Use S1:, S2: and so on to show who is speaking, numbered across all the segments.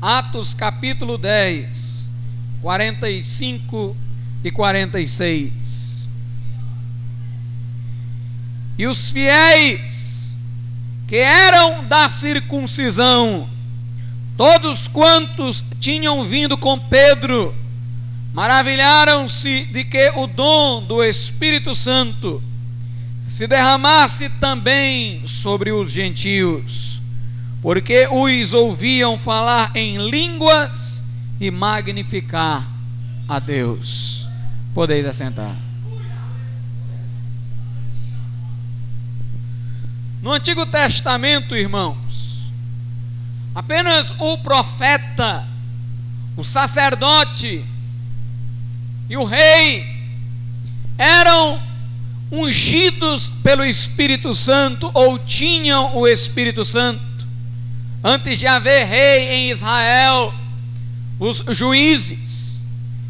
S1: Atos capítulo 10, 45 e 46. E os fiéis que eram da circuncisão, todos quantos tinham vindo com Pedro, maravilharam-se de que o dom do Espírito Santo se derramasse também sobre os gentios, porque os ouviam falar em línguas e magnificar a Deus. Podeis assentar. No Antigo Testamento, irmãos, apenas o profeta, o sacerdote e o rei eram ungidos pelo Espírito Santo ou tinham o Espírito Santo. Antes de haver rei em Israel, os juízes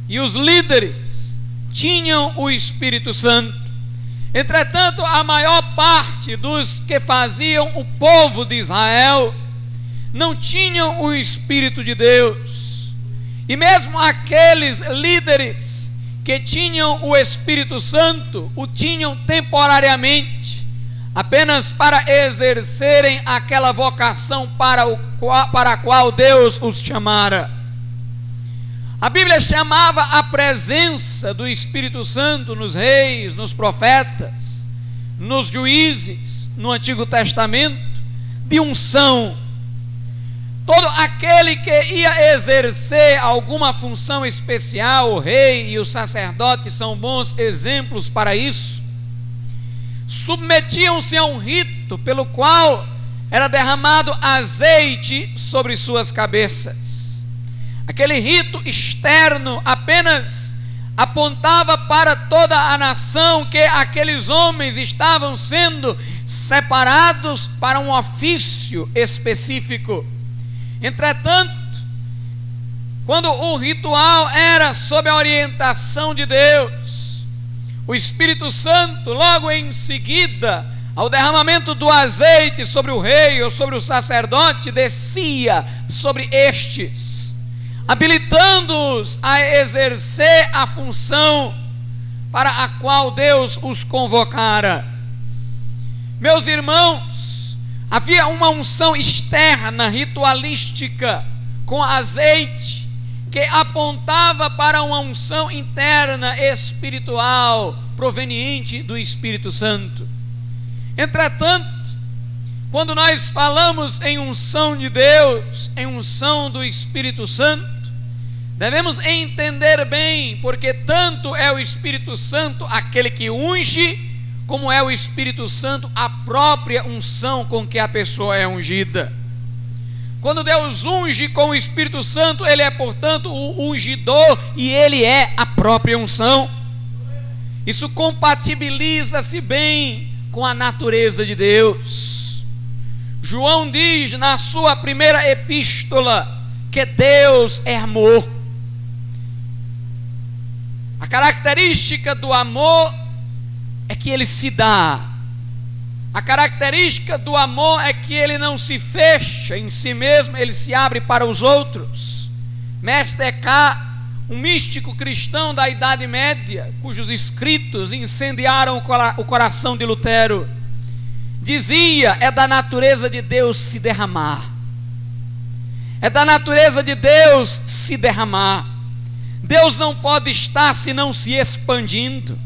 S1: e os líderes tinham o Espírito Santo. Entretanto, a maior parte dos que faziam o povo de Israel não tinham o Espírito de Deus. E mesmo aqueles líderes que tinham o Espírito Santo, o tinham temporariamente, apenas para exercerem aquela vocação para, o, para a qual Deus os chamara. A Bíblia chamava a presença do Espírito Santo nos reis, nos profetas, nos juízes, no Antigo Testamento, de unção. Todo aquele que ia exercer alguma função especial, o rei e o sacerdote são bons exemplos para isso, submetiam-se a um rito pelo qual era derramado azeite sobre suas cabeças. Aquele rito externo apenas apontava para toda a nação que aqueles homens estavam sendo separados para um ofício específico. Entretanto, quando o ritual era sob a orientação de Deus, o Espírito Santo, logo em seguida, ao derramamento do azeite sobre o rei ou sobre o sacerdote, descia sobre estes habilitando-os a exercer a função para a qual Deus os convocara. Meus irmãos, havia uma unção externa, ritualística, com azeite, que apontava para uma unção interna espiritual, proveniente do Espírito Santo. Entretanto, quando nós falamos em unção de Deus, em unção do Espírito Santo, Devemos entender bem, porque tanto é o Espírito Santo aquele que unge, como é o Espírito Santo a própria unção com que a pessoa é ungida. Quando Deus unge com o Espírito Santo, Ele é, portanto, o ungidor e Ele é a própria unção. Isso compatibiliza-se bem com a natureza de Deus. João diz na sua primeira epístola que Deus é amor. A característica do amor é que ele se dá. A característica do amor é que ele não se fecha em si mesmo, ele se abre para os outros. Mestre Eckhart, um místico cristão da Idade Média, cujos escritos incendiaram o coração de Lutero, dizia: é da natureza de Deus se derramar. É da natureza de Deus se derramar. Deus não pode estar senão se expandindo.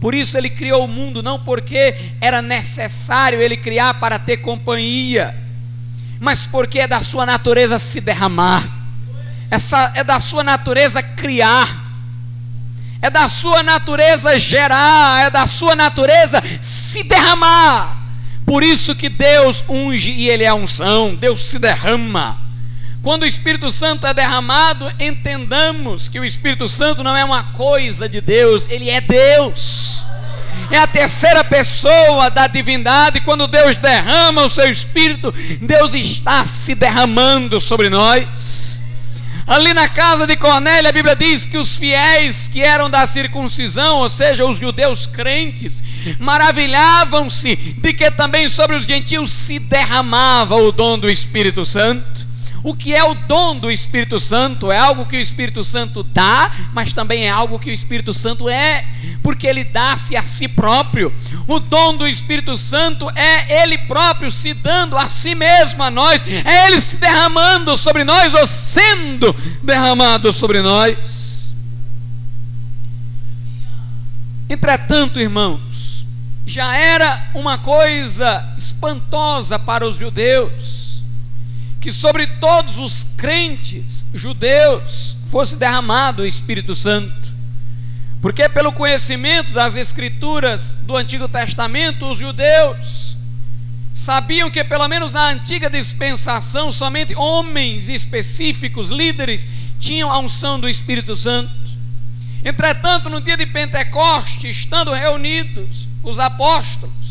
S1: Por isso ele criou o mundo, não porque era necessário ele criar para ter companhia, mas porque é da sua natureza se derramar. Essa é da sua natureza criar. É da sua natureza gerar, é da sua natureza se derramar. Por isso que Deus unge e ele é unção, Deus se derrama. Quando o Espírito Santo é derramado, entendamos que o Espírito Santo não é uma coisa de Deus, ele é Deus. É a terceira pessoa da divindade. Quando Deus derrama o seu Espírito, Deus está se derramando sobre nós. Ali na casa de Cornélio, a Bíblia diz que os fiéis que eram da circuncisão, ou seja, os judeus crentes, maravilhavam-se de que também sobre os gentios se derramava o dom do Espírito Santo. O que é o dom do Espírito Santo? É algo que o Espírito Santo dá, mas também é algo que o Espírito Santo é, porque ele dá-se a si próprio. O dom do Espírito Santo é ele próprio se dando a si mesmo a nós, é ele se derramando sobre nós ou sendo derramado sobre nós. Entretanto, irmãos, já era uma coisa espantosa para os judeus que sobre todos os crentes judeus fosse derramado o Espírito Santo. Porque, pelo conhecimento das Escrituras do Antigo Testamento, os judeus sabiam que, pelo menos na antiga dispensação, somente homens específicos, líderes, tinham a unção do Espírito Santo. Entretanto, no dia de Pentecoste, estando reunidos os apóstolos,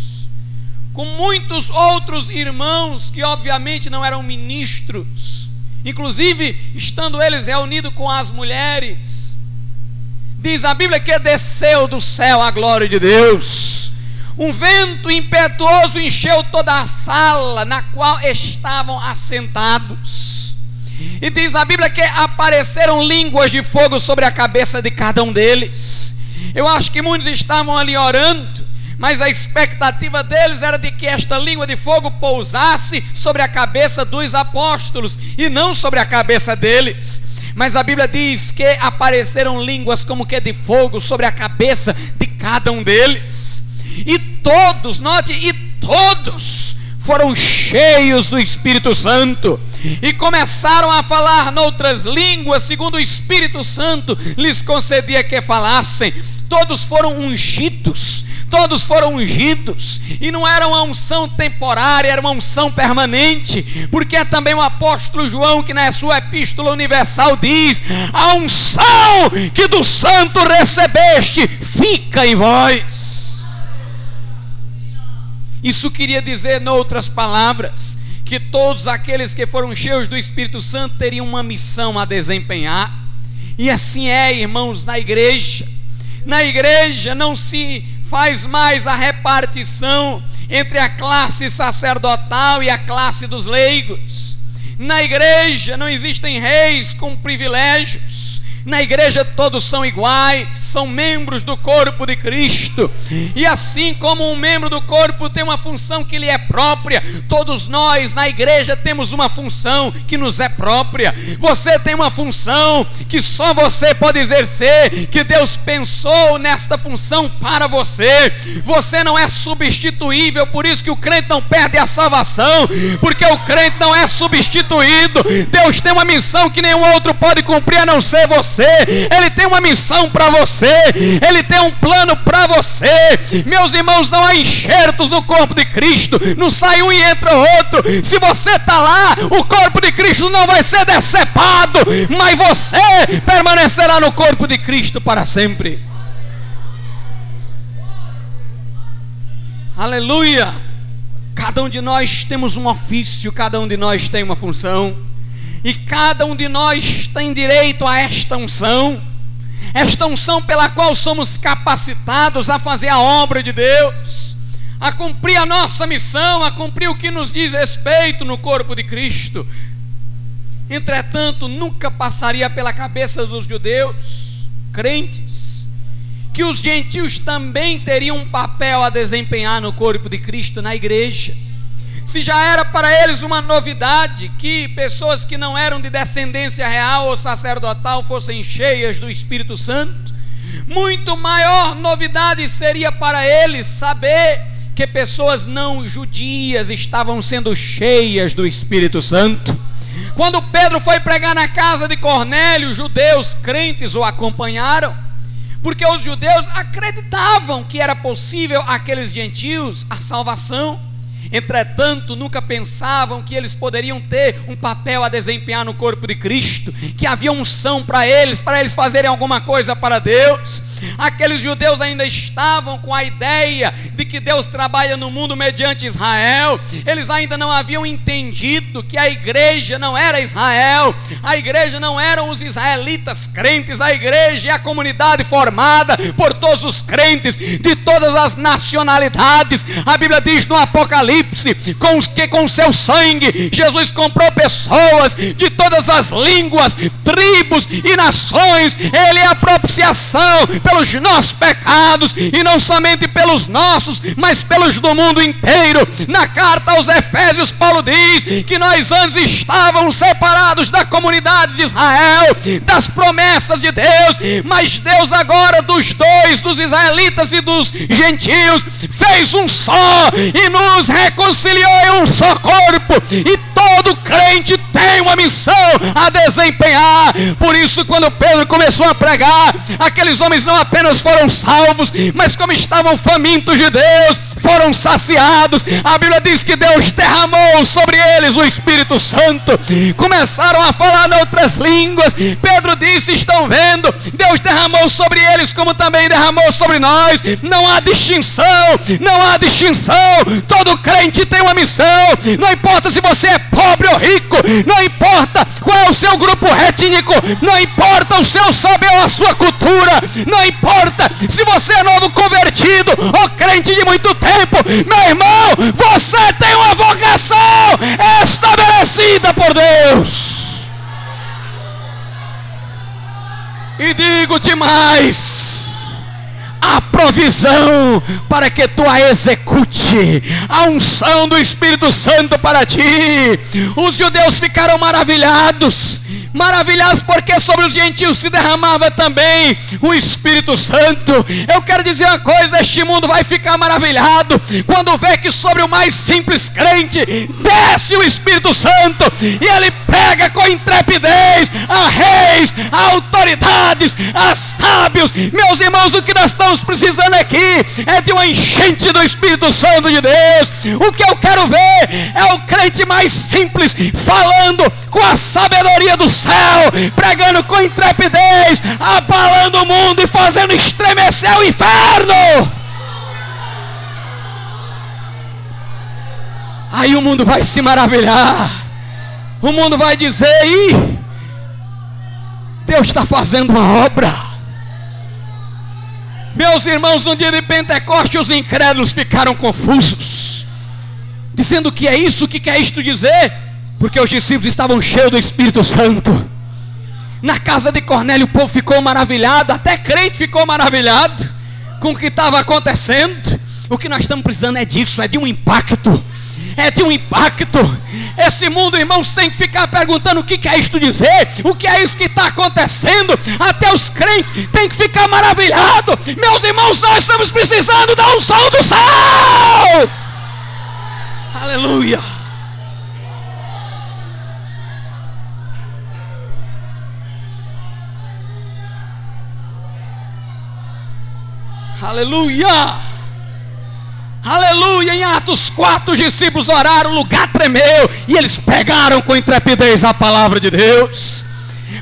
S1: com muitos outros irmãos que obviamente não eram ministros, inclusive estando eles reunidos com as mulheres. Diz a Bíblia que desceu do céu a glória de Deus. Um vento impetuoso encheu toda a sala na qual estavam assentados. E diz a Bíblia que apareceram línguas de fogo sobre a cabeça de cada um deles. Eu acho que muitos estavam ali orando mas a expectativa deles era de que esta língua de fogo pousasse sobre a cabeça dos apóstolos e não sobre a cabeça deles. Mas a Bíblia diz que apareceram línguas como que de fogo sobre a cabeça de cada um deles. E todos, note, e todos foram cheios do Espírito Santo e começaram a falar noutras línguas, segundo o Espírito Santo lhes concedia que falassem. Todos foram ungidos todos foram ungidos, e não era uma unção temporária, era uma unção permanente, porque é também o apóstolo João que na sua epístola universal diz: a unção que do santo recebeste fica em vós. Isso queria dizer, noutras palavras, que todos aqueles que foram cheios do Espírito Santo teriam uma missão a desempenhar, e assim é, irmãos, na igreja. Na igreja não se faz mais a repartição entre a classe sacerdotal e a classe dos leigos. Na igreja não existem reis com privilégios. Na igreja todos são iguais, são membros do corpo de Cristo. E assim como um membro do corpo tem uma função que lhe é própria, todos nós na igreja temos uma função que nos é própria. Você tem uma função que só você pode exercer, que Deus pensou nesta função para você. Você não é substituível, por isso que o crente não perde a salvação, porque o crente não é substituído. Deus tem uma missão que nenhum outro pode cumprir a não ser você você, Ele tem uma missão para você, Ele tem um plano para você. Meus irmãos, não há enxertos no corpo de Cristo, não sai um e entra outro. Se você está lá, o corpo de Cristo não vai ser decepado, mas você permanecerá no corpo de Cristo para sempre. Aleluia! Cada um de nós temos um ofício, cada um de nós tem uma função e cada um de nós tem direito a esta unção, esta unção pela qual somos capacitados a fazer a obra de Deus, a cumprir a nossa missão, a cumprir o que nos diz respeito no corpo de Cristo. Entretanto, nunca passaria pela cabeça dos judeus, crentes, que os gentios também teriam um papel a desempenhar no corpo de Cristo, na igreja se já era para eles uma novidade que pessoas que não eram de descendência real ou sacerdotal fossem cheias do Espírito Santo, muito maior novidade seria para eles saber que pessoas não judias estavam sendo cheias do Espírito Santo. Quando Pedro foi pregar na casa de Cornélio, judeus crentes o acompanharam, porque os judeus acreditavam que era possível aqueles gentios a salvação. Entretanto, nunca pensavam que eles poderiam ter um papel a desempenhar no corpo de Cristo, que havia unção para eles, para eles fazerem alguma coisa para Deus. Aqueles judeus ainda estavam com a ideia de que Deus trabalha no mundo mediante Israel. Eles ainda não haviam entendido que a igreja não era Israel, a igreja não eram os israelitas crentes, a igreja é a comunidade formada por todos os crentes de todas as nacionalidades. A Bíblia diz no Apocalipse com os que com seu sangue Jesus comprou pessoas de todas as línguas, tribos e nações. Ele é a propiciação pelos nossos pecados e não somente pelos nossos, mas pelos do mundo inteiro. Na carta aos Efésios, Paulo diz que nós antes estávamos separados da comunidade de Israel, das promessas de Deus, mas Deus agora dos dois, dos israelitas e dos gentios, fez um só e nos reconciliou em um só corpo. E todo crente tem uma missão a desempenhar. Por isso, quando Pedro começou a pregar, aqueles homens não apenas foram salvos, mas como estavam famintos de Deus, foram saciados. A Bíblia diz que Deus derramou sobre eles o Espírito Santo. Começaram a falar em outras línguas. Pedro disse: Estão vendo? Deus derramou sobre eles, como também derramou sobre nós. Não há distinção, não há distinção. Todo crente tem uma missão. Não importa se você é pobre ou rico, não importa qual é o seu grupo étnico, não importa o seu saber ou a sua cultura, importa se você é novo convertido ou crente de muito tempo, meu irmão, você tem uma vocação estabelecida por Deus. E digo-te mais: a provisão para que tu a execute, a unção do Espírito Santo para ti. Os judeus ficaram maravilhados maravilhados porque sobre os gentios se derramava também o Espírito Santo. Eu quero dizer uma coisa: este mundo vai ficar maravilhado quando vê que sobre o mais simples crente desce o Espírito Santo e ele pega com intrepidez a reis, a autoridades, a sábios. Meus irmãos, o que nós estamos precisando aqui é de uma enchente do Espírito Santo de Deus. O que eu quero ver é o crente mais simples falando com a sabedoria do céu, pregando com intrepidez, abalando o mundo e fazendo estremecer o inferno. Aí o mundo vai se maravilhar. O mundo vai dizer: Ih, Deus está fazendo uma obra. Meus irmãos, no dia de Pentecoste, os incrédulos ficaram confusos, dizendo: que é isso? Que quer isto dizer? Porque os discípulos estavam cheios do Espírito Santo. Na casa de Cornélio, o povo ficou maravilhado, até crente ficou maravilhado com o que estava acontecendo. O que nós estamos precisando é disso, é de um impacto. É de um impacto. Esse mundo, irmãos, tem que ficar perguntando o que, é isto dizer, o que é isso que está acontecendo. Até os crentes têm que ficar maravilhados. Meus irmãos, nós estamos precisando da unção do céu. Aleluia. Aleluia! Aleluia! Em Atos 4, os discípulos oraram, o lugar tremeu e eles pegaram com intrepidez a palavra de Deus.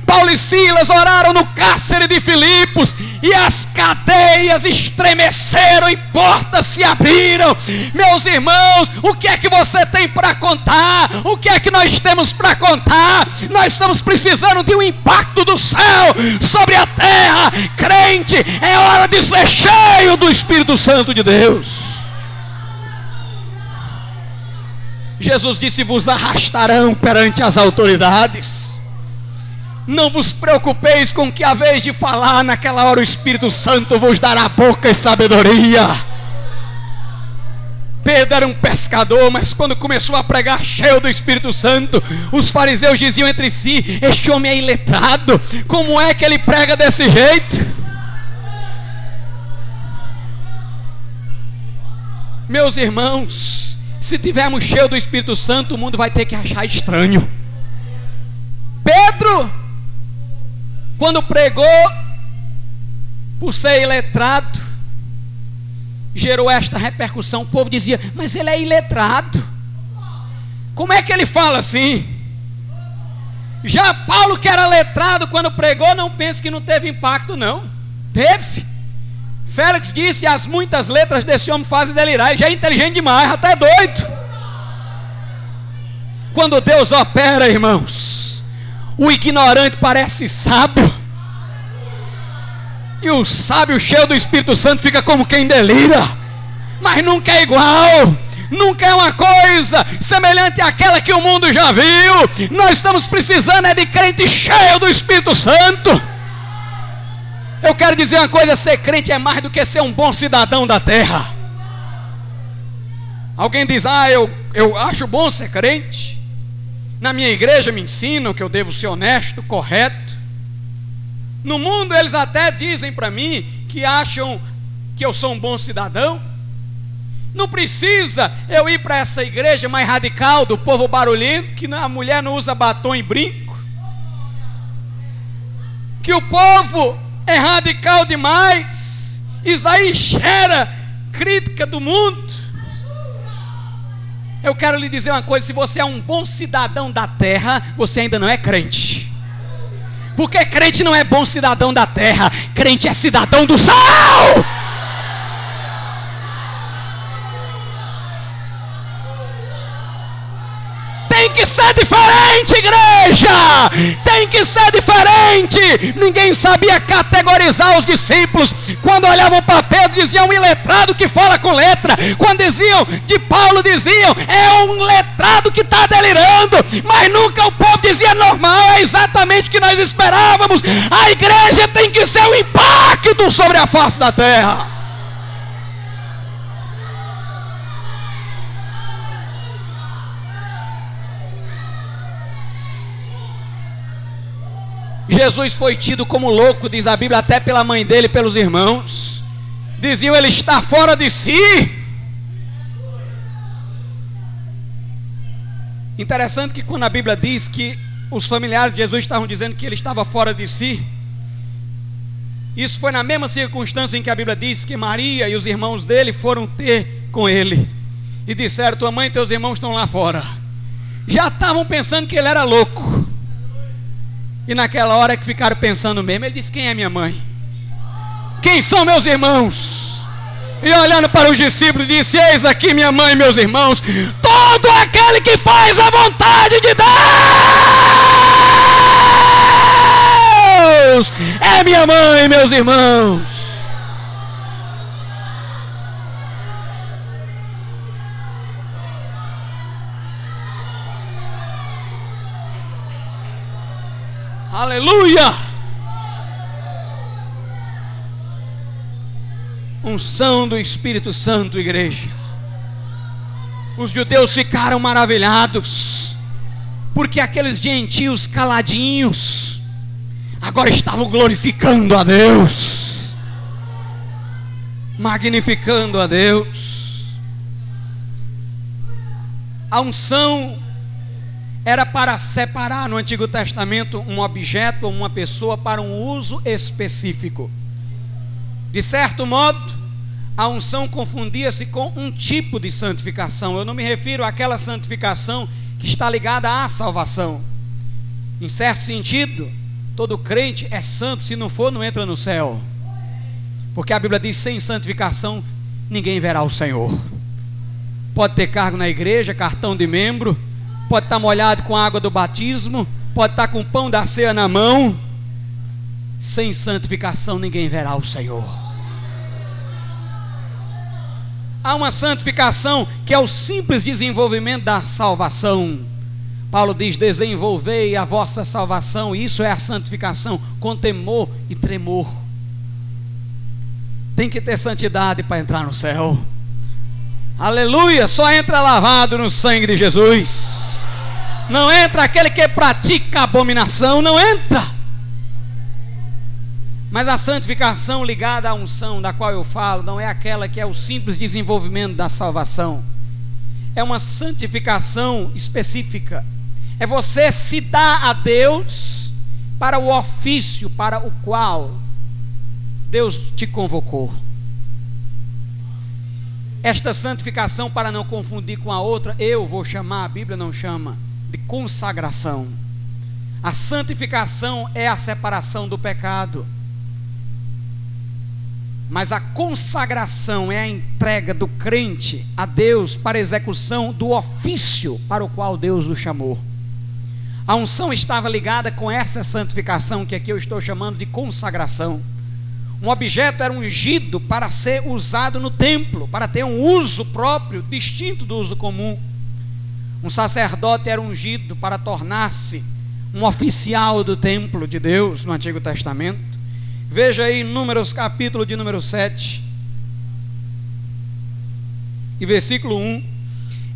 S1: Paulo e Silas oraram no cárcere de Filipos e as cadeias estremeceram e portas se abriram. Meus irmãos, o que é que você tem para contar? O que é que nós temos para contar? Nós estamos precisando de um impacto do céu sobre a terra. Crente, é hora de ser cheio do Espírito Santo de Deus. Jesus disse: Vos arrastarão perante as autoridades não vos preocupeis com que a vez de falar naquela hora o Espírito Santo vos dará boca e sabedoria. Pedro era um pescador, mas quando começou a pregar cheio do Espírito Santo, os fariseus diziam entre si: Este homem é iletrado, como é que ele prega desse jeito? Meus irmãos, se tivermos cheio do Espírito Santo, o mundo vai ter que achar estranho. Pedro quando pregou, por ser iletrado, gerou esta repercussão. O povo dizia: Mas ele é iletrado. Como é que ele fala assim? Já Paulo, que era letrado quando pregou, não pense que não teve impacto, não. Teve. Félix disse: as muitas letras desse homem fazem delirar. Ele já é inteligente demais, até doido. Quando Deus opera, irmãos, o ignorante parece sábio. E o sábio cheio do Espírito Santo fica como quem delira. Mas nunca é igual nunca é uma coisa semelhante àquela que o mundo já viu. Nós estamos precisando é de crente cheio do Espírito Santo. Eu quero dizer uma coisa: ser crente é mais do que ser um bom cidadão da terra. Alguém diz, ah, eu, eu acho bom ser crente. Na minha igreja me ensinam que eu devo ser honesto, correto. No mundo eles até dizem para mim que acham que eu sou um bom cidadão. Não precisa eu ir para essa igreja mais radical do povo barulhento, que a mulher não usa batom e brinco. Que o povo é radical demais. Isso daí gera crítica do mundo. Eu quero lhe dizer uma coisa: se você é um bom cidadão da terra, você ainda não é crente. Porque crente não é bom cidadão da terra, crente é cidadão do céu. Que ser diferente, igreja. Tem que ser diferente. Ninguém sabia categorizar os discípulos. Quando olhavam para Pedro, diziam um iletrado que fala com letra. Quando diziam de Paulo, diziam é um letrado que está delirando. Mas nunca o povo dizia normal. É exatamente o que nós esperávamos. A igreja tem que ser um impacto sobre a face da terra. Jesus foi tido como louco, diz a Bíblia, até pela mãe dele pelos irmãos. Diziam ele está fora de si. Interessante que quando a Bíblia diz que os familiares de Jesus estavam dizendo que ele estava fora de si, isso foi na mesma circunstância em que a Bíblia diz que Maria e os irmãos dele foram ter com ele e disseram: Tua mãe e teus irmãos estão lá fora. Já estavam pensando que ele era louco. E naquela hora que ficaram pensando mesmo, ele disse: Quem é minha mãe? Quem são meus irmãos? E olhando para os discípulos, disse: Eis aqui minha mãe e meus irmãos. Todo aquele que faz a vontade de Deus é minha mãe e meus irmãos. Aleluia! Unção do Espírito Santo, igreja. Os judeus ficaram maravilhados, porque aqueles gentios caladinhos agora estavam glorificando a Deus, magnificando a Deus. A unção era para separar no Antigo Testamento um objeto ou uma pessoa para um uso específico. De certo modo, a unção confundia-se com um tipo de santificação. Eu não me refiro àquela santificação que está ligada à salvação. Em certo sentido, todo crente é santo, se não for, não entra no céu. Porque a Bíblia diz: sem santificação, ninguém verá o Senhor. Pode ter cargo na igreja, cartão de membro pode estar molhado com a água do batismo, pode estar com o pão da ceia na mão. Sem santificação ninguém verá o Senhor. Há uma santificação que é o simples desenvolvimento da salvação. Paulo diz: desenvolvei a vossa salvação, isso é a santificação, com temor e tremor. Tem que ter santidade para entrar no céu. Aleluia, só entra lavado no sangue de Jesus. Não entra aquele que pratica abominação, não entra. Mas a santificação ligada à unção da qual eu falo, não é aquela que é o simples desenvolvimento da salvação. É uma santificação específica. É você se dar a Deus para o ofício para o qual Deus te convocou. Esta santificação, para não confundir com a outra, eu vou chamar, a Bíblia não chama de consagração. A santificação é a separação do pecado. Mas a consagração é a entrega do crente a Deus para execução do ofício para o qual Deus o chamou. A unção estava ligada com essa santificação que aqui eu estou chamando de consagração. Um objeto era ungido para ser usado no templo, para ter um uso próprio, distinto do uso comum. Um sacerdote era ungido para tornar-se um oficial do templo de Deus no Antigo Testamento. Veja aí Números capítulo de número 7. E versículo 1.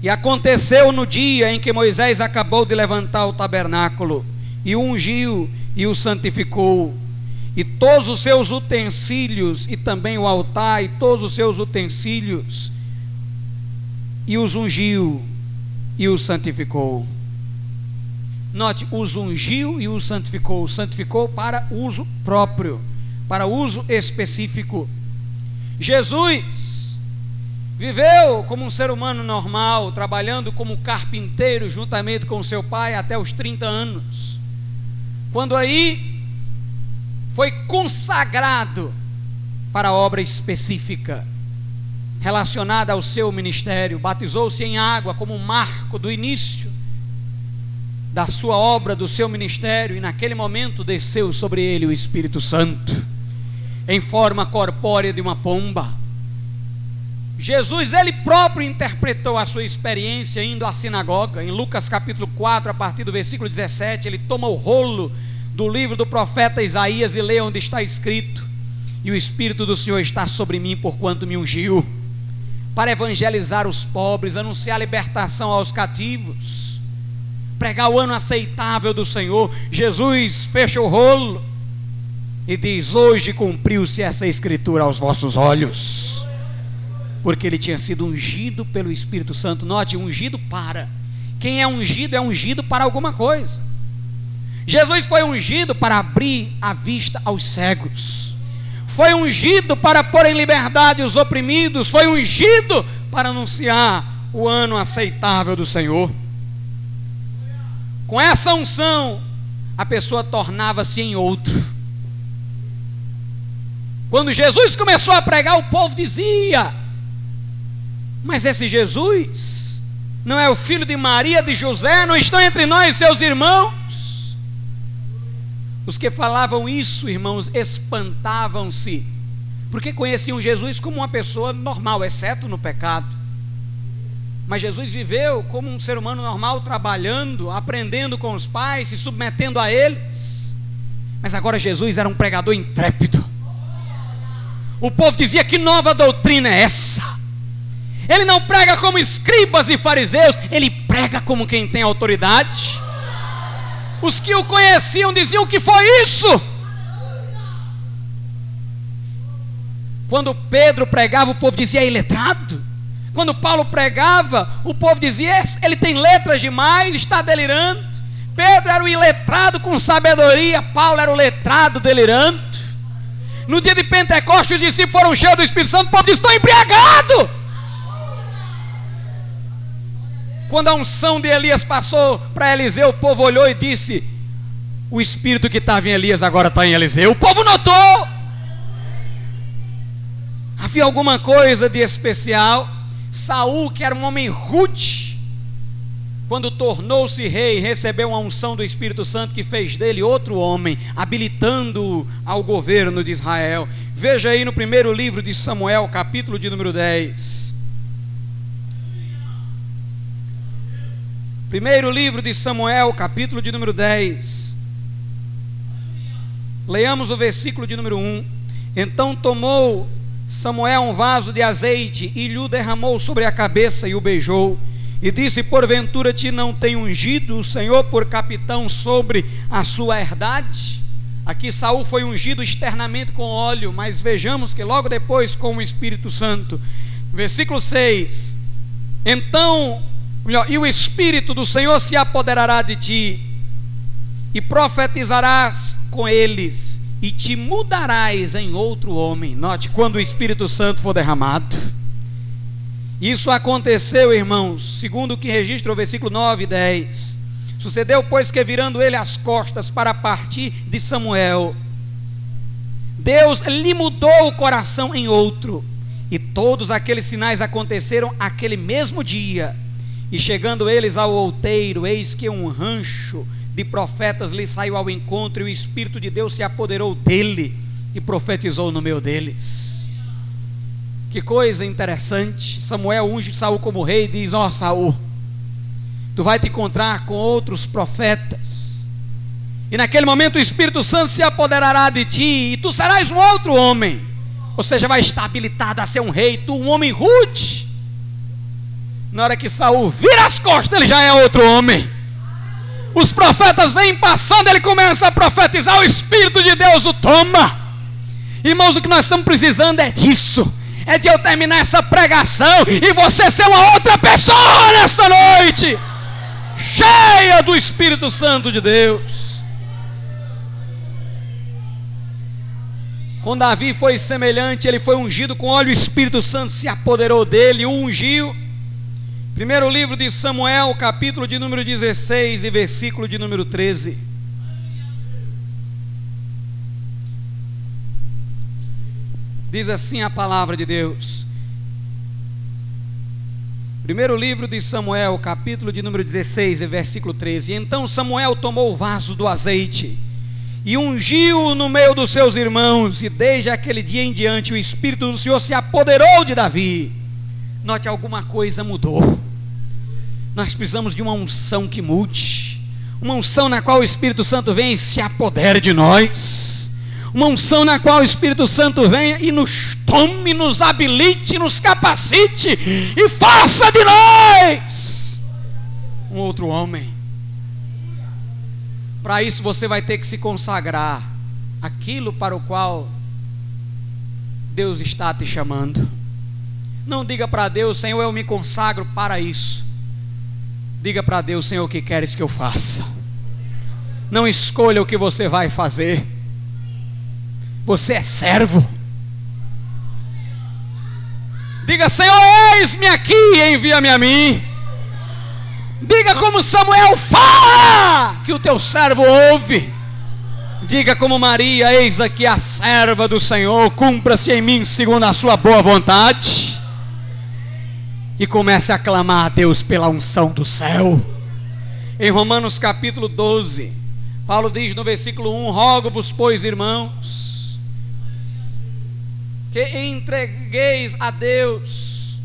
S1: E aconteceu no dia em que Moisés acabou de levantar o tabernáculo, e o ungiu e o santificou, e todos os seus utensílios, e também o altar, e todos os seus utensílios, e os ungiu e os santificou. Note, os ungiu e os santificou, santificou para uso próprio para uso específico. Jesus viveu como um ser humano normal, trabalhando como carpinteiro juntamente com seu pai até os 30 anos. Quando aí foi consagrado para obra específica relacionada ao seu ministério, batizou-se em água como um marco do início da sua obra, do seu ministério, e naquele momento desceu sobre ele o Espírito Santo em forma corpórea de uma pomba. Jesus, ele próprio interpretou a sua experiência indo à sinagoga, em Lucas capítulo 4, a partir do versículo 17, ele toma o rolo do livro do profeta Isaías e lê onde está escrito: E o Espírito do Senhor está sobre mim, porquanto me ungiu, para evangelizar os pobres, anunciar a libertação aos cativos, pregar o ano aceitável do Senhor. Jesus fecha o rolo e diz: Hoje cumpriu-se essa escritura aos vossos olhos, porque ele tinha sido ungido pelo Espírito Santo. Note, ungido para. Quem é ungido é ungido para alguma coisa. Jesus foi ungido para abrir a vista aos cegos, foi ungido para pôr em liberdade os oprimidos, foi ungido para anunciar o ano aceitável do Senhor. Com essa unção, a pessoa tornava-se em outro quando Jesus começou a pregar, o povo dizia: Mas esse Jesus não é o filho de Maria, de José, não estão entre nós seus irmãos? Os que falavam isso, irmãos, espantavam-se, porque conheciam Jesus como uma pessoa normal, exceto no pecado. Mas Jesus viveu como um ser humano normal, trabalhando, aprendendo com os pais, se submetendo a eles. Mas agora Jesus era um pregador intrépido o povo dizia: Que nova doutrina é essa? Ele não prega como escribas e fariseus, ele prega como quem tem autoridade. Os que o conheciam diziam: O que foi isso? Quando Pedro pregava, o povo dizia: É iletrado. Quando Paulo pregava, o povo dizia: Ele tem letras demais, está delirando. Pedro era o iletrado com sabedoria, Paulo era o letrado delirando. No dia de Pentecostes, os discípulos foram cheios do Espírito Santo, o povo disse: Estou embriagado. Quando a unção de Elias passou para Eliseu, o povo olhou e disse: O espírito que estava em Elias agora está em Eliseu. O povo notou. Havia alguma coisa de especial. Saul, que era um homem rude, quando tornou-se rei, recebeu uma unção do Espírito Santo que fez dele outro homem, habilitando-o ao governo de Israel. Veja aí no primeiro livro de Samuel, capítulo de número 10. Primeiro livro de Samuel, capítulo de número 10. Leamos o versículo de número 1. Então tomou Samuel um vaso de azeite e lhe derramou sobre a cabeça e o beijou e disse: Porventura te não tem ungido o Senhor por capitão sobre a sua herdade? Aqui Saul foi ungido externamente com óleo, mas vejamos que logo depois com o Espírito Santo. Versículo 6. Então, e o Espírito do Senhor se apoderará de ti, e profetizarás com eles, e te mudarás em outro homem. Note, quando o Espírito Santo for derramado. Isso aconteceu, irmãos, segundo o que registra o versículo 9 e 10. Sucedeu, pois, que virando ele as costas para partir de Samuel, Deus lhe mudou o coração em outro. E todos aqueles sinais aconteceram aquele mesmo dia. E chegando eles ao outeiro, eis que um rancho de profetas lhe saiu ao encontro, e o Espírito de Deus se apoderou dele e profetizou no meio deles. Que coisa interessante. Samuel unge Saul como rei e diz: Ó oh, Saul, tu vai te encontrar com outros profetas. E naquele momento o Espírito Santo se apoderará de ti, e tu serás um outro homem. Ou seja, vai estar habilitado a ser um rei, tu um homem rude. Na hora que Saul vira as costas, ele já é outro homem. Os profetas vêm passando, ele começa a profetizar, o Espírito de Deus o toma. Irmãos, o que nós estamos precisando é disso. É de eu terminar essa pregação e você ser uma outra pessoa nesta noite, cheia do Espírito Santo de Deus. Com Davi foi semelhante, ele foi ungido com óleo, o Espírito Santo se apoderou dele, o ungiu. Primeiro livro de Samuel, capítulo de número 16 e versículo de número 13. Diz assim a palavra de Deus. Primeiro livro de Samuel, capítulo de número 16 e versículo 13. Então Samuel tomou o vaso do azeite e ungiu no meio dos seus irmãos, e desde aquele dia em diante o Espírito do Senhor se apoderou de Davi. Note, alguma coisa mudou. Nós precisamos de uma unção que mude, uma unção na qual o Espírito Santo vem e se apodere de nós, uma unção na qual o Espírito Santo venha e nos tome, nos habilite, nos capacite e faça de nós um outro homem. Para isso você vai ter que se consagrar aquilo para o qual Deus está te chamando. Não diga para Deus, Senhor, eu me consagro para isso. Diga para Deus, Senhor, o que queres que eu faça. Não escolha o que você vai fazer. Você é servo. Diga, Senhor, eis-me aqui, envia-me a mim. Diga como Samuel fala, que o teu servo ouve. Diga como Maria, eis aqui a serva do Senhor, cumpra-se em mim segundo a sua boa vontade. E comece a clamar a Deus pela unção do céu. Em Romanos capítulo 12, Paulo diz no versículo 1: Rogo-vos, pois, irmãos, que entregueis a Deus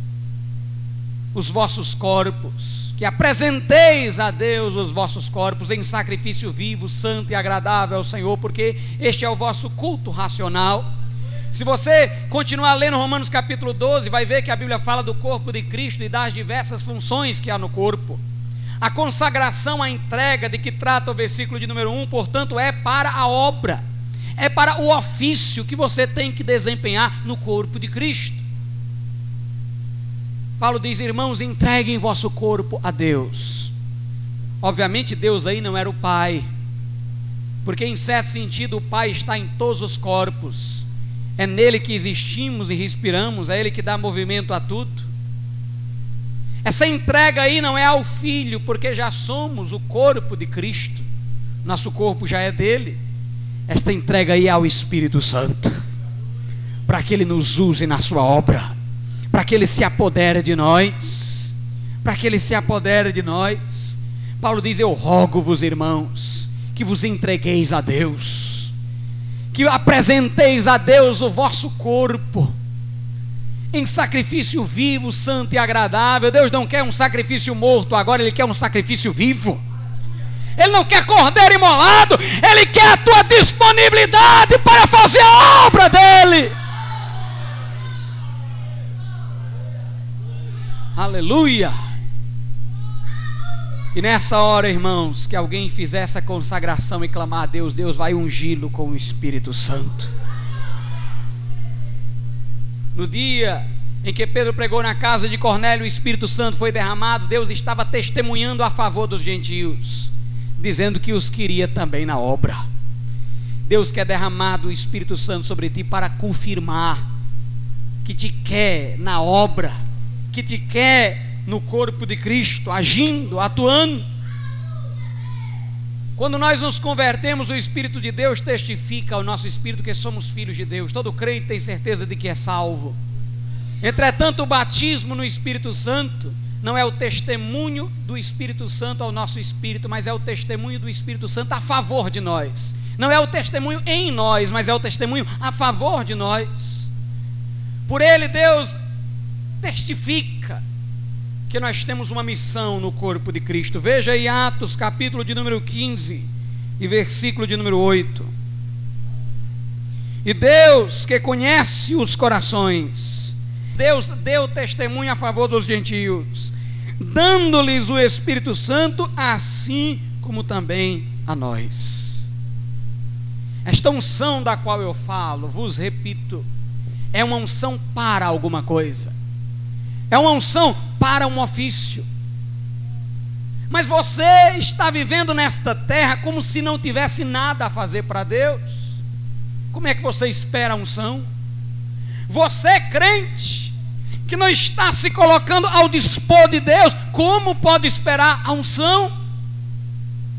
S1: os vossos corpos que apresenteis a Deus os vossos corpos em sacrifício vivo, santo e agradável ao Senhor, porque este é o vosso culto racional. Se você continuar lendo Romanos capítulo 12, vai ver que a Bíblia fala do corpo de Cristo e das diversas funções que há no corpo. A consagração, a entrega de que trata o versículo de número 1, portanto, é para a obra, é para o ofício que você tem que desempenhar no corpo de Cristo. Paulo diz: Irmãos, entreguem vosso corpo a Deus. Obviamente, Deus aí não era o Pai, porque em certo sentido o Pai está em todos os corpos, é nele que existimos e respiramos, é ele que dá movimento a tudo. Essa entrega aí não é ao Filho, porque já somos o corpo de Cristo, nosso corpo já é dele. Esta entrega aí é ao Espírito Santo, para que ele nos use na sua obra para que ele se apodere de nós, para que ele se apodere de nós. Paulo diz: Eu rogo-vos, irmãos, que vos entregueis a Deus, que apresenteis a Deus o vosso corpo em sacrifício vivo, santo e agradável. Deus não quer um sacrifício morto, agora Ele quer um sacrifício vivo. Ele não quer cordeiro imolado, Ele quer a tua disponibilidade para fazer a obra dEle. Aleluia! E nessa hora, irmãos, que alguém fizer essa consagração e clamar a Deus, Deus vai ungí-lo com o Espírito Santo. No dia em que Pedro pregou na casa de Cornélio, o Espírito Santo foi derramado, Deus estava testemunhando a favor dos gentios, dizendo que os queria também na obra. Deus quer derramar o Espírito Santo sobre ti para confirmar que te quer na obra que te quer no corpo de Cristo, agindo, atuando. Quando nós nos convertemos, o Espírito de Deus testifica ao nosso espírito que somos filhos de Deus. Todo crente tem certeza de que é salvo. Entretanto, o batismo no Espírito Santo não é o testemunho do Espírito Santo ao nosso espírito, mas é o testemunho do Espírito Santo a favor de nós. Não é o testemunho em nós, mas é o testemunho a favor de nós. Por ele, Deus testifica que nós temos uma missão no corpo de Cristo. Veja aí Atos, capítulo de número 15 e versículo de número 8. E Deus, que conhece os corações, Deus deu testemunho a favor dos gentios, dando-lhes o Espírito Santo, assim como também a nós. Esta unção da qual eu falo, vos repito, é uma unção para alguma coisa, é uma unção para um ofício. Mas você está vivendo nesta terra como se não tivesse nada a fazer para Deus. Como é que você espera a unção? Você é crente, que não está se colocando ao dispor de Deus, como pode esperar a unção?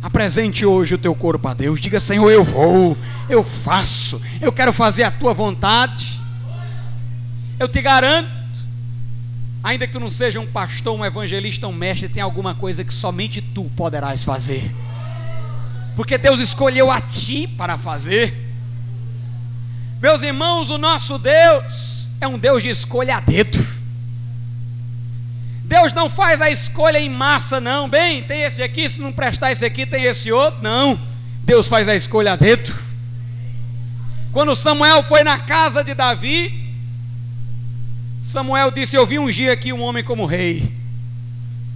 S1: Apresente hoje o teu corpo a Deus. Diga, Senhor, eu vou, eu faço, eu quero fazer a tua vontade. Eu te garanto, ainda que tu não seja um pastor, um evangelista, um mestre, tem alguma coisa que somente tu poderás fazer. Porque Deus escolheu a ti para fazer. Meus irmãos, o nosso Deus é um Deus de escolha a dedo. Deus não faz a escolha em massa, não. Bem, tem esse aqui, se não prestar esse aqui, tem esse outro. Não. Deus faz a escolha dentro. Quando Samuel foi na casa de Davi, Samuel disse: Eu vi ungir aqui um homem como rei.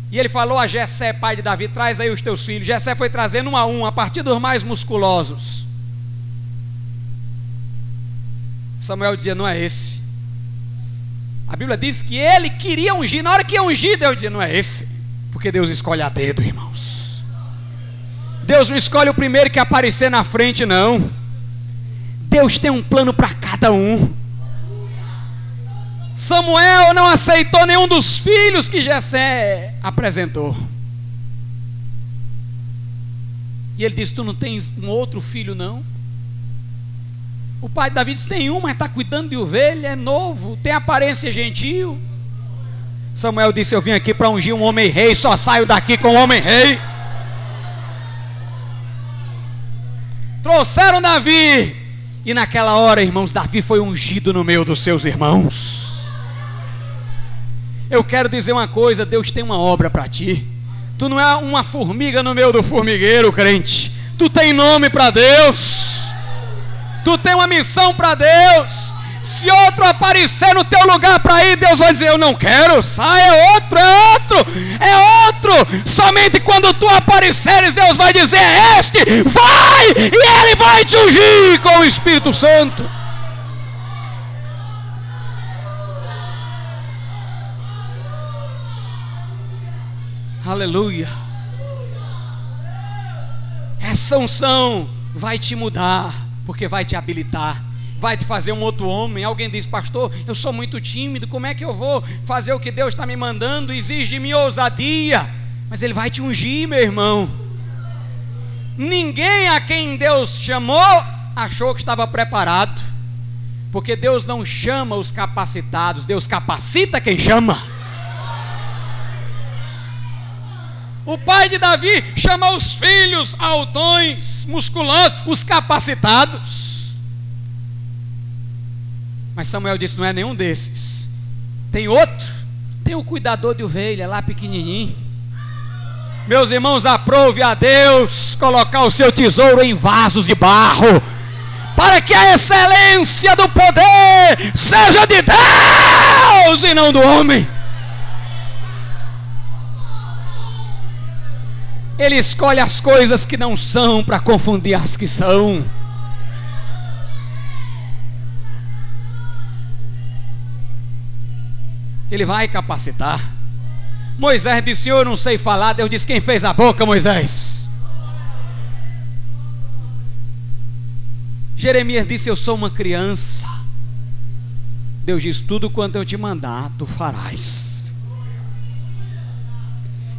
S1: E ele falou a Jessé, pai de Davi: Traz aí os teus filhos. Jessé foi trazendo um a um, a partir dos mais musculosos. Samuel dizia: Não é esse. A Bíblia diz que ele queria ungir. Na hora que ia ungir, Deus dizia: Não é esse. Porque Deus escolhe a dedo, irmãos. Deus não escolhe o primeiro que aparecer na frente, não. Deus tem um plano para cada um. Samuel não aceitou nenhum dos filhos que Jessé apresentou. E ele disse: Tu não tens um outro filho, não? O pai de Davi disse: tem um, mas está cuidando de ovelha, é novo, tem aparência gentil. Samuel disse: Eu vim aqui para ungir um homem rei, só saio daqui com um homem rei. Trouxeram Davi, e naquela hora, irmãos, Davi foi ungido no meio dos seus irmãos. Eu quero dizer uma coisa: Deus tem uma obra para ti. Tu não é uma formiga no meio do formigueiro, crente. Tu tem nome para Deus. Tu tem uma missão para Deus. Se outro aparecer no teu lugar para ir, Deus vai dizer: Eu não quero, sai, é outro, é outro, é outro. Somente quando tu apareceres, Deus vai dizer: é Este, vai, e Ele vai te ungir com o Espírito Santo. Aleluia. Essa unção vai te mudar porque vai te habilitar, vai te fazer um outro homem. Alguém diz, pastor, eu sou muito tímido, como é que eu vou fazer o que Deus está me mandando? Exige de mim ousadia, mas Ele vai te ungir, meu irmão. Ninguém a quem Deus chamou achou que estava preparado, porque Deus não chama os capacitados, Deus capacita quem chama. O pai de Davi chama os filhos altões, musculosos, os capacitados. Mas Samuel disse: não é nenhum desses. Tem outro, tem o cuidador de ovelha lá pequenininho. Meus irmãos, aprove a Deus colocar o seu tesouro em vasos de barro, para que a excelência do poder seja de Deus e não do homem. Ele escolhe as coisas que não são para confundir as que são. Ele vai capacitar. Moisés disse: Eu não sei falar. Deus disse: Quem fez a boca, Moisés? Jeremias disse: Eu sou uma criança. Deus diz: Tudo quanto eu te mandar, tu farás.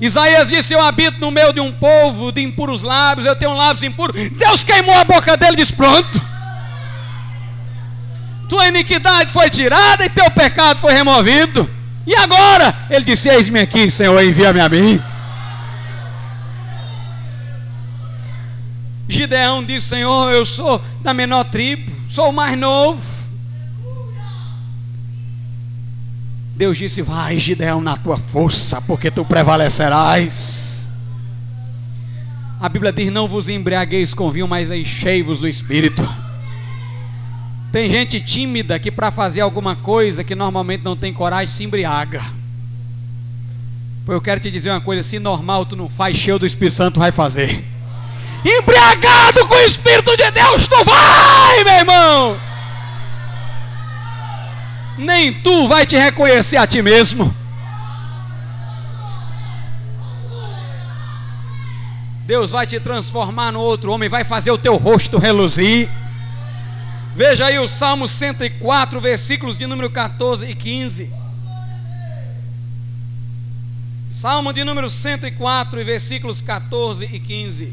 S1: Isaías disse: Eu habito no meio de um povo de impuros lábios, eu tenho lábios impuros. Deus queimou a boca dele e disse: Pronto. Tua iniquidade foi tirada e teu pecado foi removido. E agora? Ele disse: Eis-me aqui, Senhor, envia-me a mim. Gideão disse: Senhor, eu sou da menor tribo, sou o mais novo. Deus disse: Vai, Gideão, na tua força, porque tu prevalecerás. A Bíblia diz: Não vos embriagueis com vinho, mas enchei-vos do espírito. Tem gente tímida que, para fazer alguma coisa que normalmente não tem coragem, se embriaga. Pois eu quero te dizer uma coisa: se normal tu não faz, cheio do Espírito Santo, vai fazer. Embriagado com o Espírito de Deus, tu vai, meu irmão nem tu vai te reconhecer a ti mesmo. Deus vai te transformar no outro homem, vai fazer o teu rosto reluzir. Veja aí o Salmo 104, versículos de número 14 e 15. Salmo de número 104, versículos 14 e 15.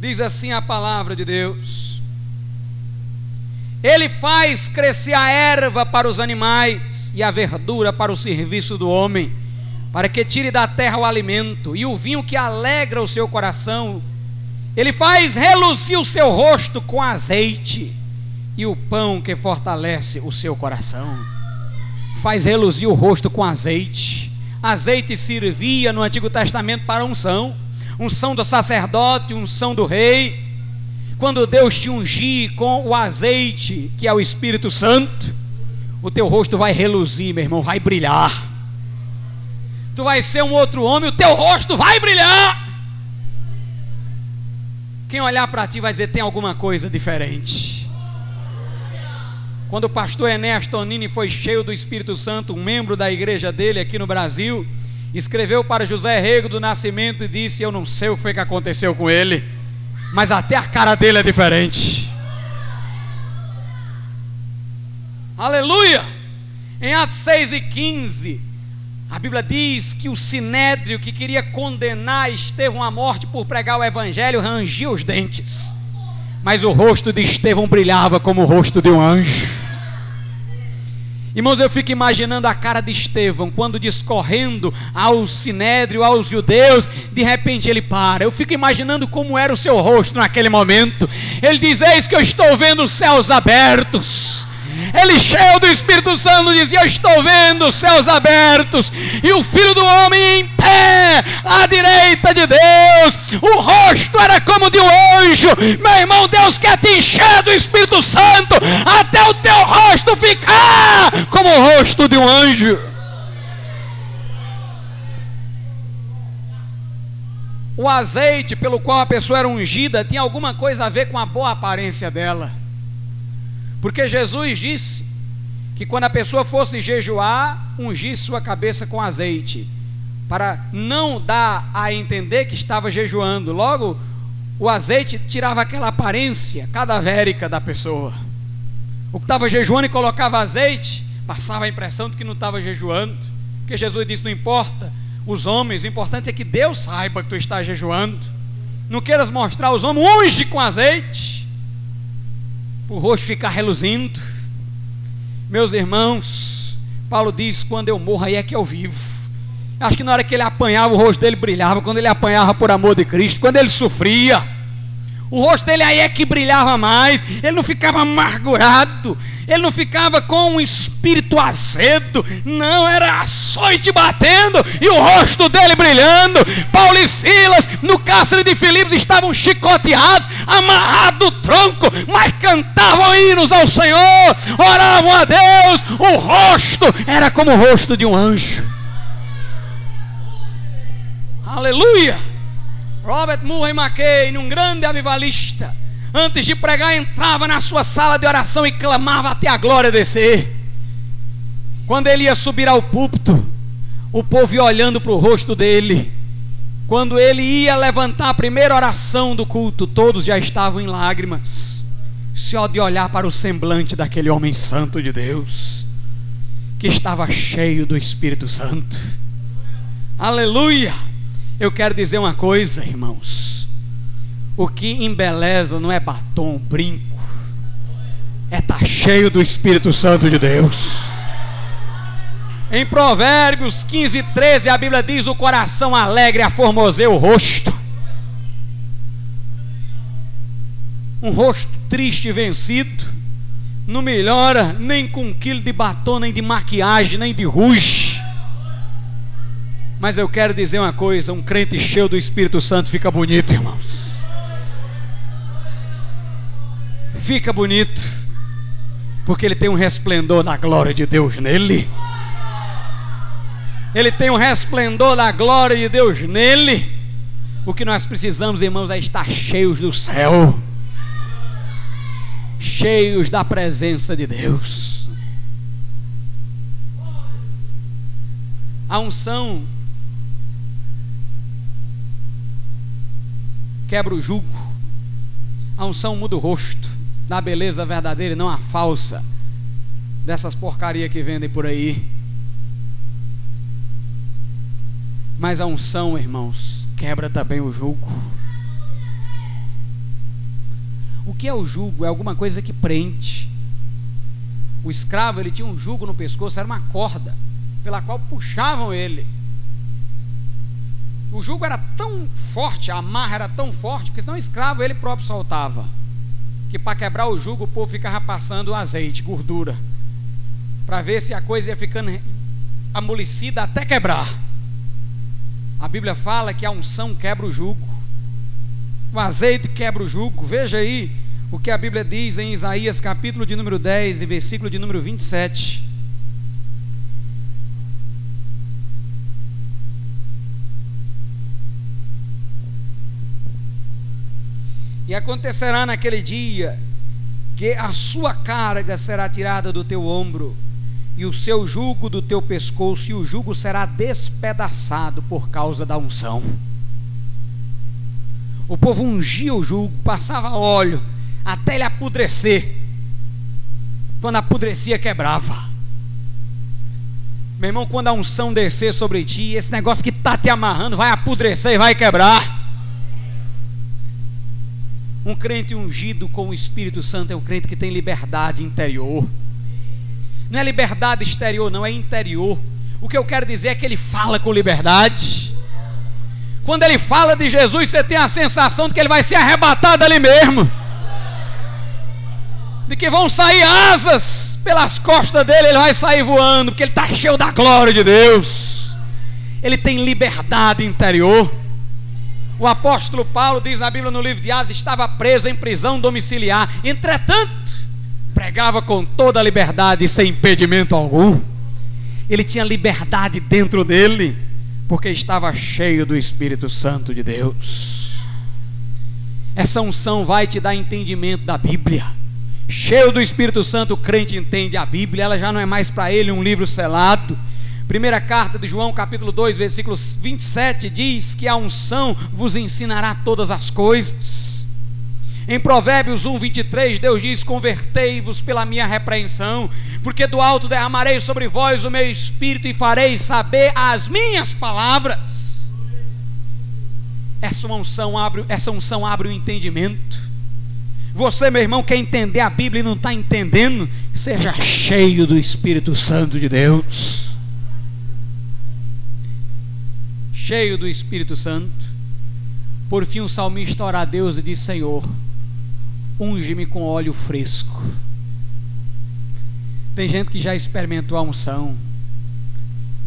S1: Diz assim a palavra de Deus. Ele faz crescer a erva para os animais e a verdura para o serviço do homem, para que tire da terra o alimento e o vinho que alegra o seu coração. Ele faz reluzir o seu rosto com azeite e o pão que fortalece o seu coração. Faz reluzir o rosto com azeite. Azeite servia no Antigo Testamento para unção, unção do sacerdote, unção do rei quando Deus te ungir com o azeite, que é o Espírito Santo, o teu rosto vai reluzir, meu irmão, vai brilhar. Tu vai ser um outro homem, o teu rosto vai brilhar. Quem olhar para ti vai dizer: tem alguma coisa diferente. Quando o pastor Enéas Tonini foi cheio do Espírito Santo, um membro da igreja dele aqui no Brasil, escreveu para José Rego do Nascimento e disse: Eu não sei o que foi que aconteceu com ele mas até a cara dele é diferente. Aleluia! Em Atos 6 e 15, a Bíblia diz que o sinédrio que queria condenar Estevão à morte por pregar o evangelho rangia os dentes, mas o rosto de Estevão brilhava como o rosto de um anjo. Irmãos, eu fico imaginando a cara de Estevão quando discorrendo ao sinédrio, aos judeus, de repente ele para. Eu fico imaginando como era o seu rosto naquele momento. Ele diz: Eis que eu estou vendo os céus abertos ele cheio do Espírito Santo dizia: estou vendo os céus abertos e o Filho do Homem em pé à direita de Deus. O rosto era como de um anjo. Meu irmão, Deus quer te encher do Espírito Santo até o teu rosto ficar como o rosto de um anjo. O azeite pelo qual a pessoa era ungida tinha alguma coisa a ver com a boa aparência dela. Porque Jesus disse que quando a pessoa fosse jejuar, ungisse sua cabeça com azeite, para não dar a entender que estava jejuando. Logo, o azeite tirava aquela aparência cadavérica da pessoa. O que estava jejuando e colocava azeite, passava a impressão de que não estava jejuando. Porque Jesus disse: não importa os homens, o importante é que Deus saiba que tu está jejuando. Não queiras mostrar aos homens, unge com azeite o rosto ficar reluzindo. Meus irmãos, Paulo diz: quando eu morro, aí é que eu vivo. Acho que na hora que ele apanhava, o rosto dele brilhava. Quando ele apanhava por amor de Cristo, quando ele sofria, o rosto dele aí é que brilhava mais. Ele não ficava amargurado, ele não ficava com um espírito azedo, não, era açoite batendo e o rosto dele brilhando. Paulo e Silas, no cárcere de Filipos, estavam chicoteados, amarrados do tronco, mas cantavam hinos ao Senhor, oravam a Deus. O rosto era como o rosto de um anjo. Aleluia! Robert Murray McKay, um grande avivalista, antes de pregar, entrava na sua sala de oração e clamava até a glória descer. Quando ele ia subir ao púlpito, o povo ia olhando para o rosto dele. Quando ele ia levantar a primeira oração do culto, todos já estavam em lágrimas, só de olhar para o semblante daquele homem santo de Deus, que estava cheio do Espírito Santo. Aleluia! Eu quero dizer uma coisa, irmãos. O que embeleza não é batom, brinco. É estar tá cheio do Espírito Santo de Deus. Em Provérbios 15, 13, a Bíblia diz: O coração alegre aformoseia o rosto. Um rosto triste e vencido não melhora nem com um quilo de batom, nem de maquiagem, nem de ruge. Mas eu quero dizer uma coisa: um crente cheio do Espírito Santo fica bonito, irmãos. Fica bonito, porque ele tem um resplendor da glória de Deus nele. Ele tem um resplendor da glória de Deus nele. O que nós precisamos, irmãos, é estar cheios do céu cheios da presença de Deus. A unção quebra o jugo, a unção muda o rosto da beleza verdadeira e não a falsa dessas porcaria que vendem por aí. Mas a unção, irmãos, quebra também o jugo. O que é o jugo? É alguma coisa que prende. O escravo ele tinha um jugo no pescoço, era uma corda pela qual puxavam ele. O jugo era tão forte, a amarra era tão forte, porque senão o escravo ele próprio soltava. Que para quebrar o jugo o povo ficava passando azeite, gordura, para ver se a coisa ia ficando amolecida até quebrar. A Bíblia fala que a unção quebra o jugo. O azeite quebra o jugo. Veja aí o que a Bíblia diz em Isaías, capítulo de número 10 e versículo de número 27. E acontecerá naquele dia que a sua carga será tirada do teu ombro, e o seu jugo do teu pescoço, e o jugo será despedaçado por causa da unção. O povo ungia o jugo, passava óleo, até ele apodrecer. Quando apodrecia, quebrava. Meu irmão, quando a unção descer sobre ti, esse negócio que está te amarrando vai apodrecer e vai quebrar. Um crente ungido com o Espírito Santo é um crente que tem liberdade interior. Não é liberdade exterior, não, é interior. O que eu quero dizer é que ele fala com liberdade. Quando ele fala de Jesus, você tem a sensação de que ele vai ser arrebatado ali mesmo de que vão sair asas pelas costas dele, ele vai sair voando, porque ele está cheio da glória de Deus. Ele tem liberdade interior. O apóstolo Paulo diz na Bíblia no livro de Atos: estava preso em prisão domiciliar, entretanto, pregava com toda a liberdade, sem impedimento algum. Ele tinha liberdade dentro dele, porque estava cheio do Espírito Santo de Deus. Essa unção vai te dar entendimento da Bíblia cheio do Espírito Santo, o crente entende a Bíblia, ela já não é mais para ele um livro selado. Primeira carta de João, capítulo 2, versículo 27, diz que a unção vos ensinará todas as coisas. Em Provérbios 1, 23, Deus diz: Convertei-vos pela minha repreensão, porque do alto derramarei sobre vós o meu espírito e farei saber as minhas palavras. Essa unção abre, essa unção abre o entendimento. Você, meu irmão, quer entender a Bíblia e não está entendendo? Seja cheio do Espírito Santo de Deus. Cheio do Espírito Santo. Por fim, o salmista ora a Deus e diz: Senhor, unge-me com óleo fresco. Tem gente que já experimentou a unção,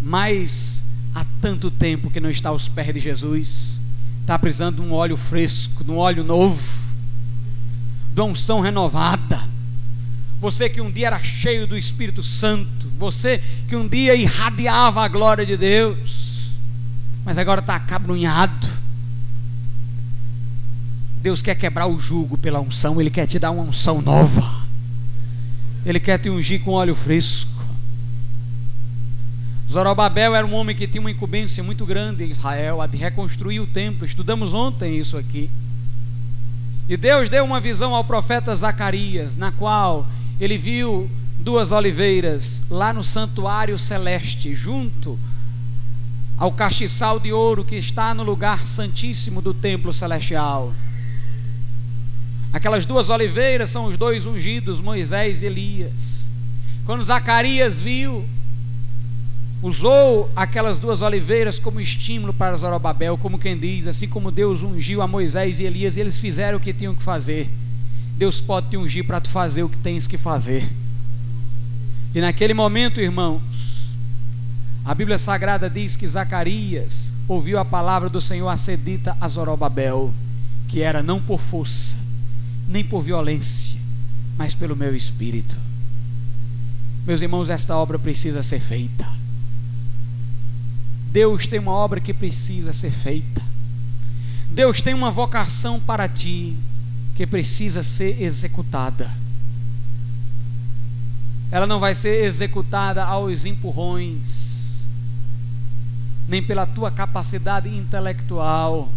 S1: mas há tanto tempo que não está aos pés de Jesus, está precisando de um óleo fresco, de um óleo novo de unção renovada. Você que um dia era cheio do Espírito Santo, você que um dia irradiava a glória de Deus, mas agora está acabrunhado. Deus quer quebrar o jugo pela unção, Ele quer te dar uma unção nova, Ele quer te ungir com óleo fresco. Zorobabel era um homem que tinha uma incumbência muito grande em Israel, a de reconstruir o templo. Estudamos ontem isso aqui. E Deus deu uma visão ao profeta Zacarias, na qual ele viu duas oliveiras lá no santuário celeste, junto ao castiçal de ouro que está no lugar santíssimo do templo celestial. Aquelas duas oliveiras são os dois ungidos, Moisés e Elias. Quando Zacarias viu, usou aquelas duas oliveiras como estímulo para Zorobabel, como quem diz, assim como Deus ungiu a Moisés e Elias, eles fizeram o que tinham que fazer. Deus pode te ungir para tu fazer o que tens que fazer. E naquele momento, irmãos, a Bíblia Sagrada diz que Zacarias ouviu a palavra do Senhor acedita a Zorobabel, que era não por força, nem por violência, mas pelo meu espírito. Meus irmãos, esta obra precisa ser feita. Deus tem uma obra que precisa ser feita. Deus tem uma vocação para ti que precisa ser executada. Ela não vai ser executada aos empurrões, nem pela tua capacidade intelectual.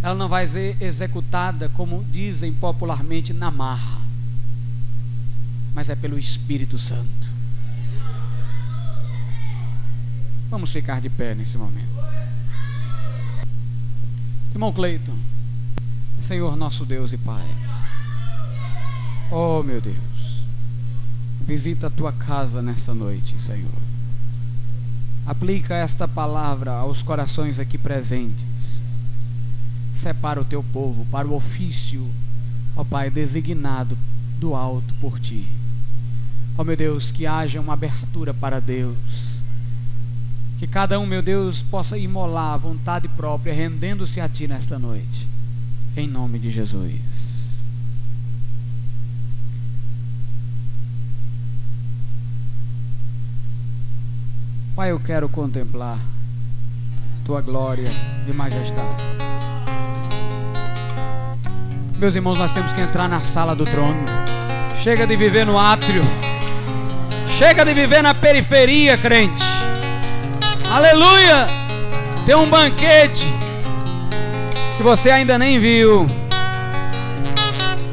S1: Ela não vai ser executada, como dizem popularmente, na marra, mas é pelo Espírito Santo. Vamos ficar de pé nesse momento. Irmão Cleiton, Senhor nosso Deus e Pai. Oh meu Deus, visita a tua casa nessa noite, Senhor. Aplica esta palavra aos corações aqui presentes. Separa o teu povo para o ofício, ó Pai, designado do alto por ti. Ó meu Deus, que haja uma abertura para Deus que cada um, meu Deus, possa imolar a vontade própria, rendendo-se a Ti nesta noite. Em nome de Jesus. Pai, eu quero contemplar Tua glória e majestade. Meus irmãos, nós temos que entrar na sala do trono. Chega de viver no átrio. Chega de viver na periferia, crente. Aleluia! Tem um banquete que você ainda nem viu.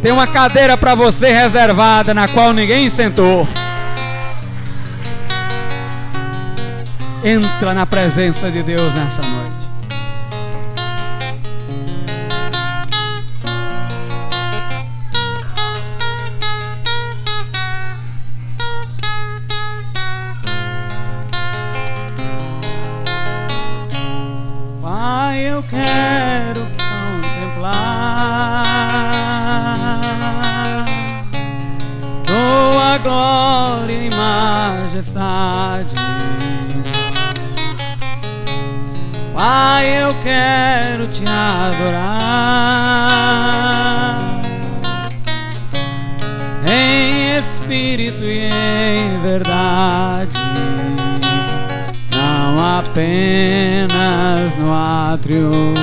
S1: Tem uma cadeira para você reservada na qual ninguém sentou. Entra na presença de Deus nessa noite. Adorar em espírito e em verdade, não apenas no átrio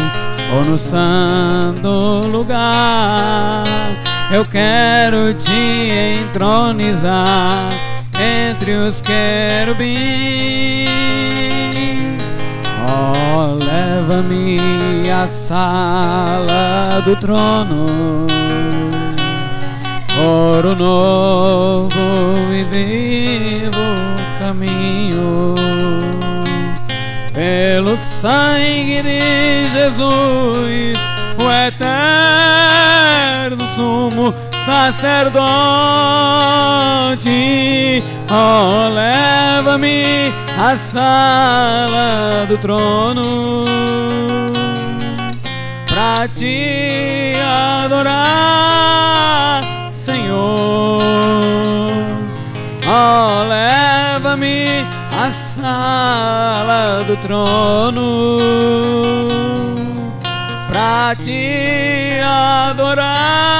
S1: ou no santo lugar. Eu quero te entronizar entre os querubins. Leva-me à sala do trono, um novo e vivo caminho. Pelo sangue de Jesus, o eterno sumo sacerdote, oh, leva-me à sala do trono para te adorar, Senhor. Oh, leva-me à sala do trono para te adorar,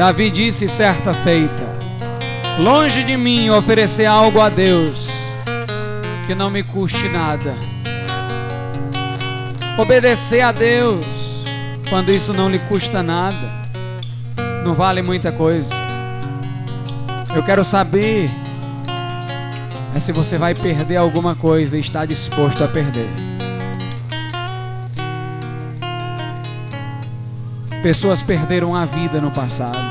S1: Davi disse certa feita: Longe de mim oferecer algo a Deus que não me custe nada Obedecer a Deus quando isso não lhe custa nada, não vale muita coisa. Eu quero saber é se você vai perder alguma coisa e está disposto a perder. Pessoas perderam a vida no passado.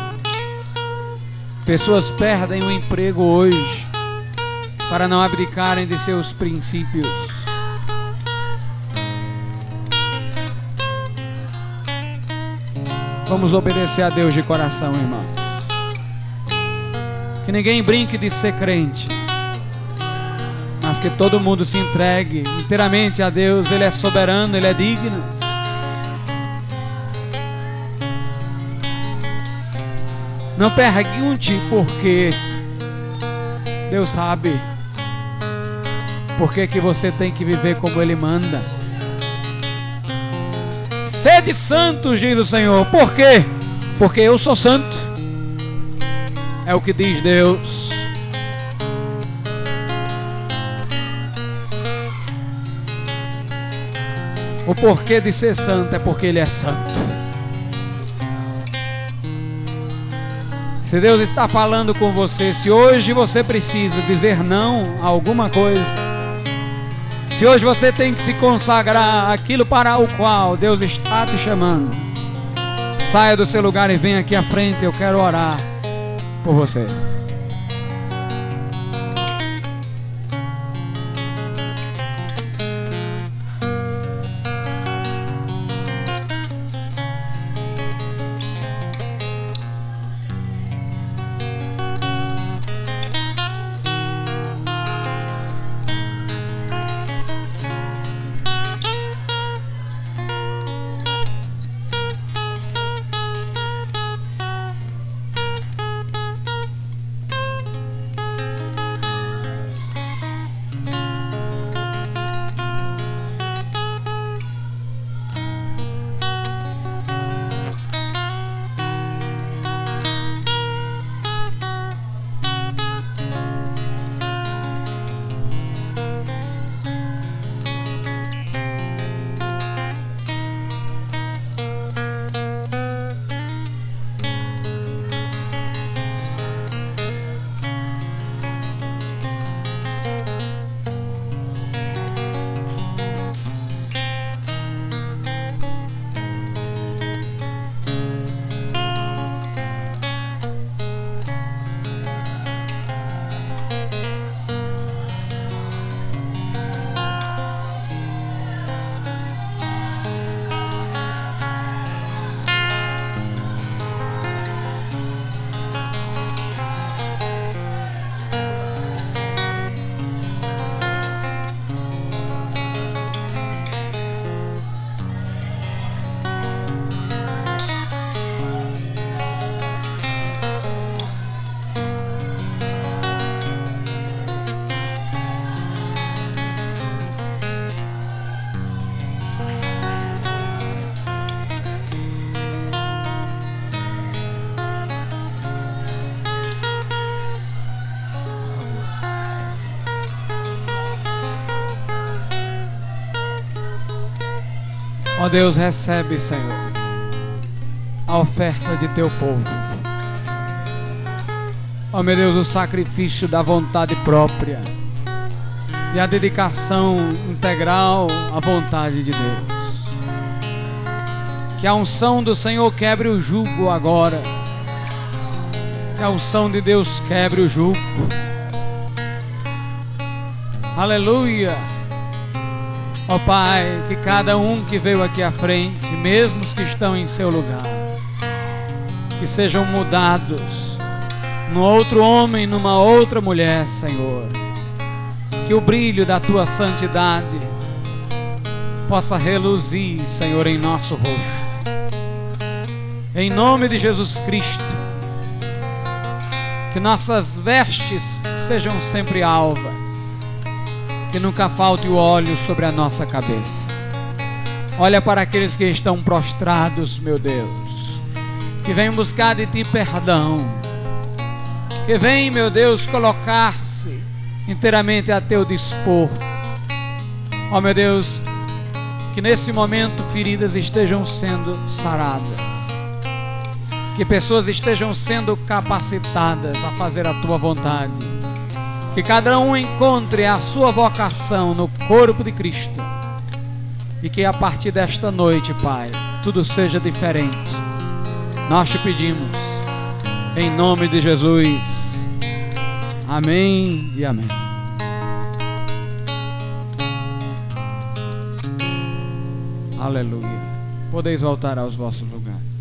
S1: Pessoas perdem o emprego hoje para não abdicarem de seus princípios. Vamos obedecer a Deus de coração, irmãos. Que ninguém brinque de ser crente, mas que todo mundo se entregue inteiramente a Deus. Ele é soberano, ele é digno. Não pergunte por quê. Deus sabe por que, que você tem que viver como Ele manda. Sede santos, diz o Senhor. Por quê? Porque eu sou santo. É o que diz Deus. O porquê de ser santo é porque Ele é santo. Se Deus está falando com você, se hoje você precisa dizer não a alguma coisa, se hoje você tem que se consagrar aquilo para o qual Deus está te chamando, saia do seu lugar e venha aqui à frente, eu quero orar por você. Deus, recebe, Senhor, a oferta de teu povo. Ó meu Deus, o sacrifício da vontade própria e a dedicação integral à vontade de Deus. Que a unção do Senhor quebre o jugo agora. Que a unção de Deus quebre o jugo. Aleluia. Ó oh, Pai, que cada um que veio aqui à frente, mesmo os que estão em seu lugar, que sejam mudados num outro homem, numa outra mulher, Senhor. Que o brilho da tua santidade possa reluzir, Senhor, em nosso rosto. Em nome de Jesus Cristo, que nossas vestes sejam sempre alvas que nunca falte o óleo sobre a nossa cabeça. Olha para aqueles que estão prostrados, meu Deus, que vêm buscar de ti perdão, que vêm, meu Deus, colocar-se inteiramente a teu dispor. Ó oh, meu Deus, que nesse momento feridas estejam sendo saradas, que pessoas estejam sendo capacitadas a fazer a tua vontade Que cada um encontre a sua vocação no corpo de Cristo. E que a partir desta noite, Pai, tudo seja diferente. Nós te pedimos, em nome de Jesus. Amém e amém. Aleluia. Podeis voltar aos vossos lugares.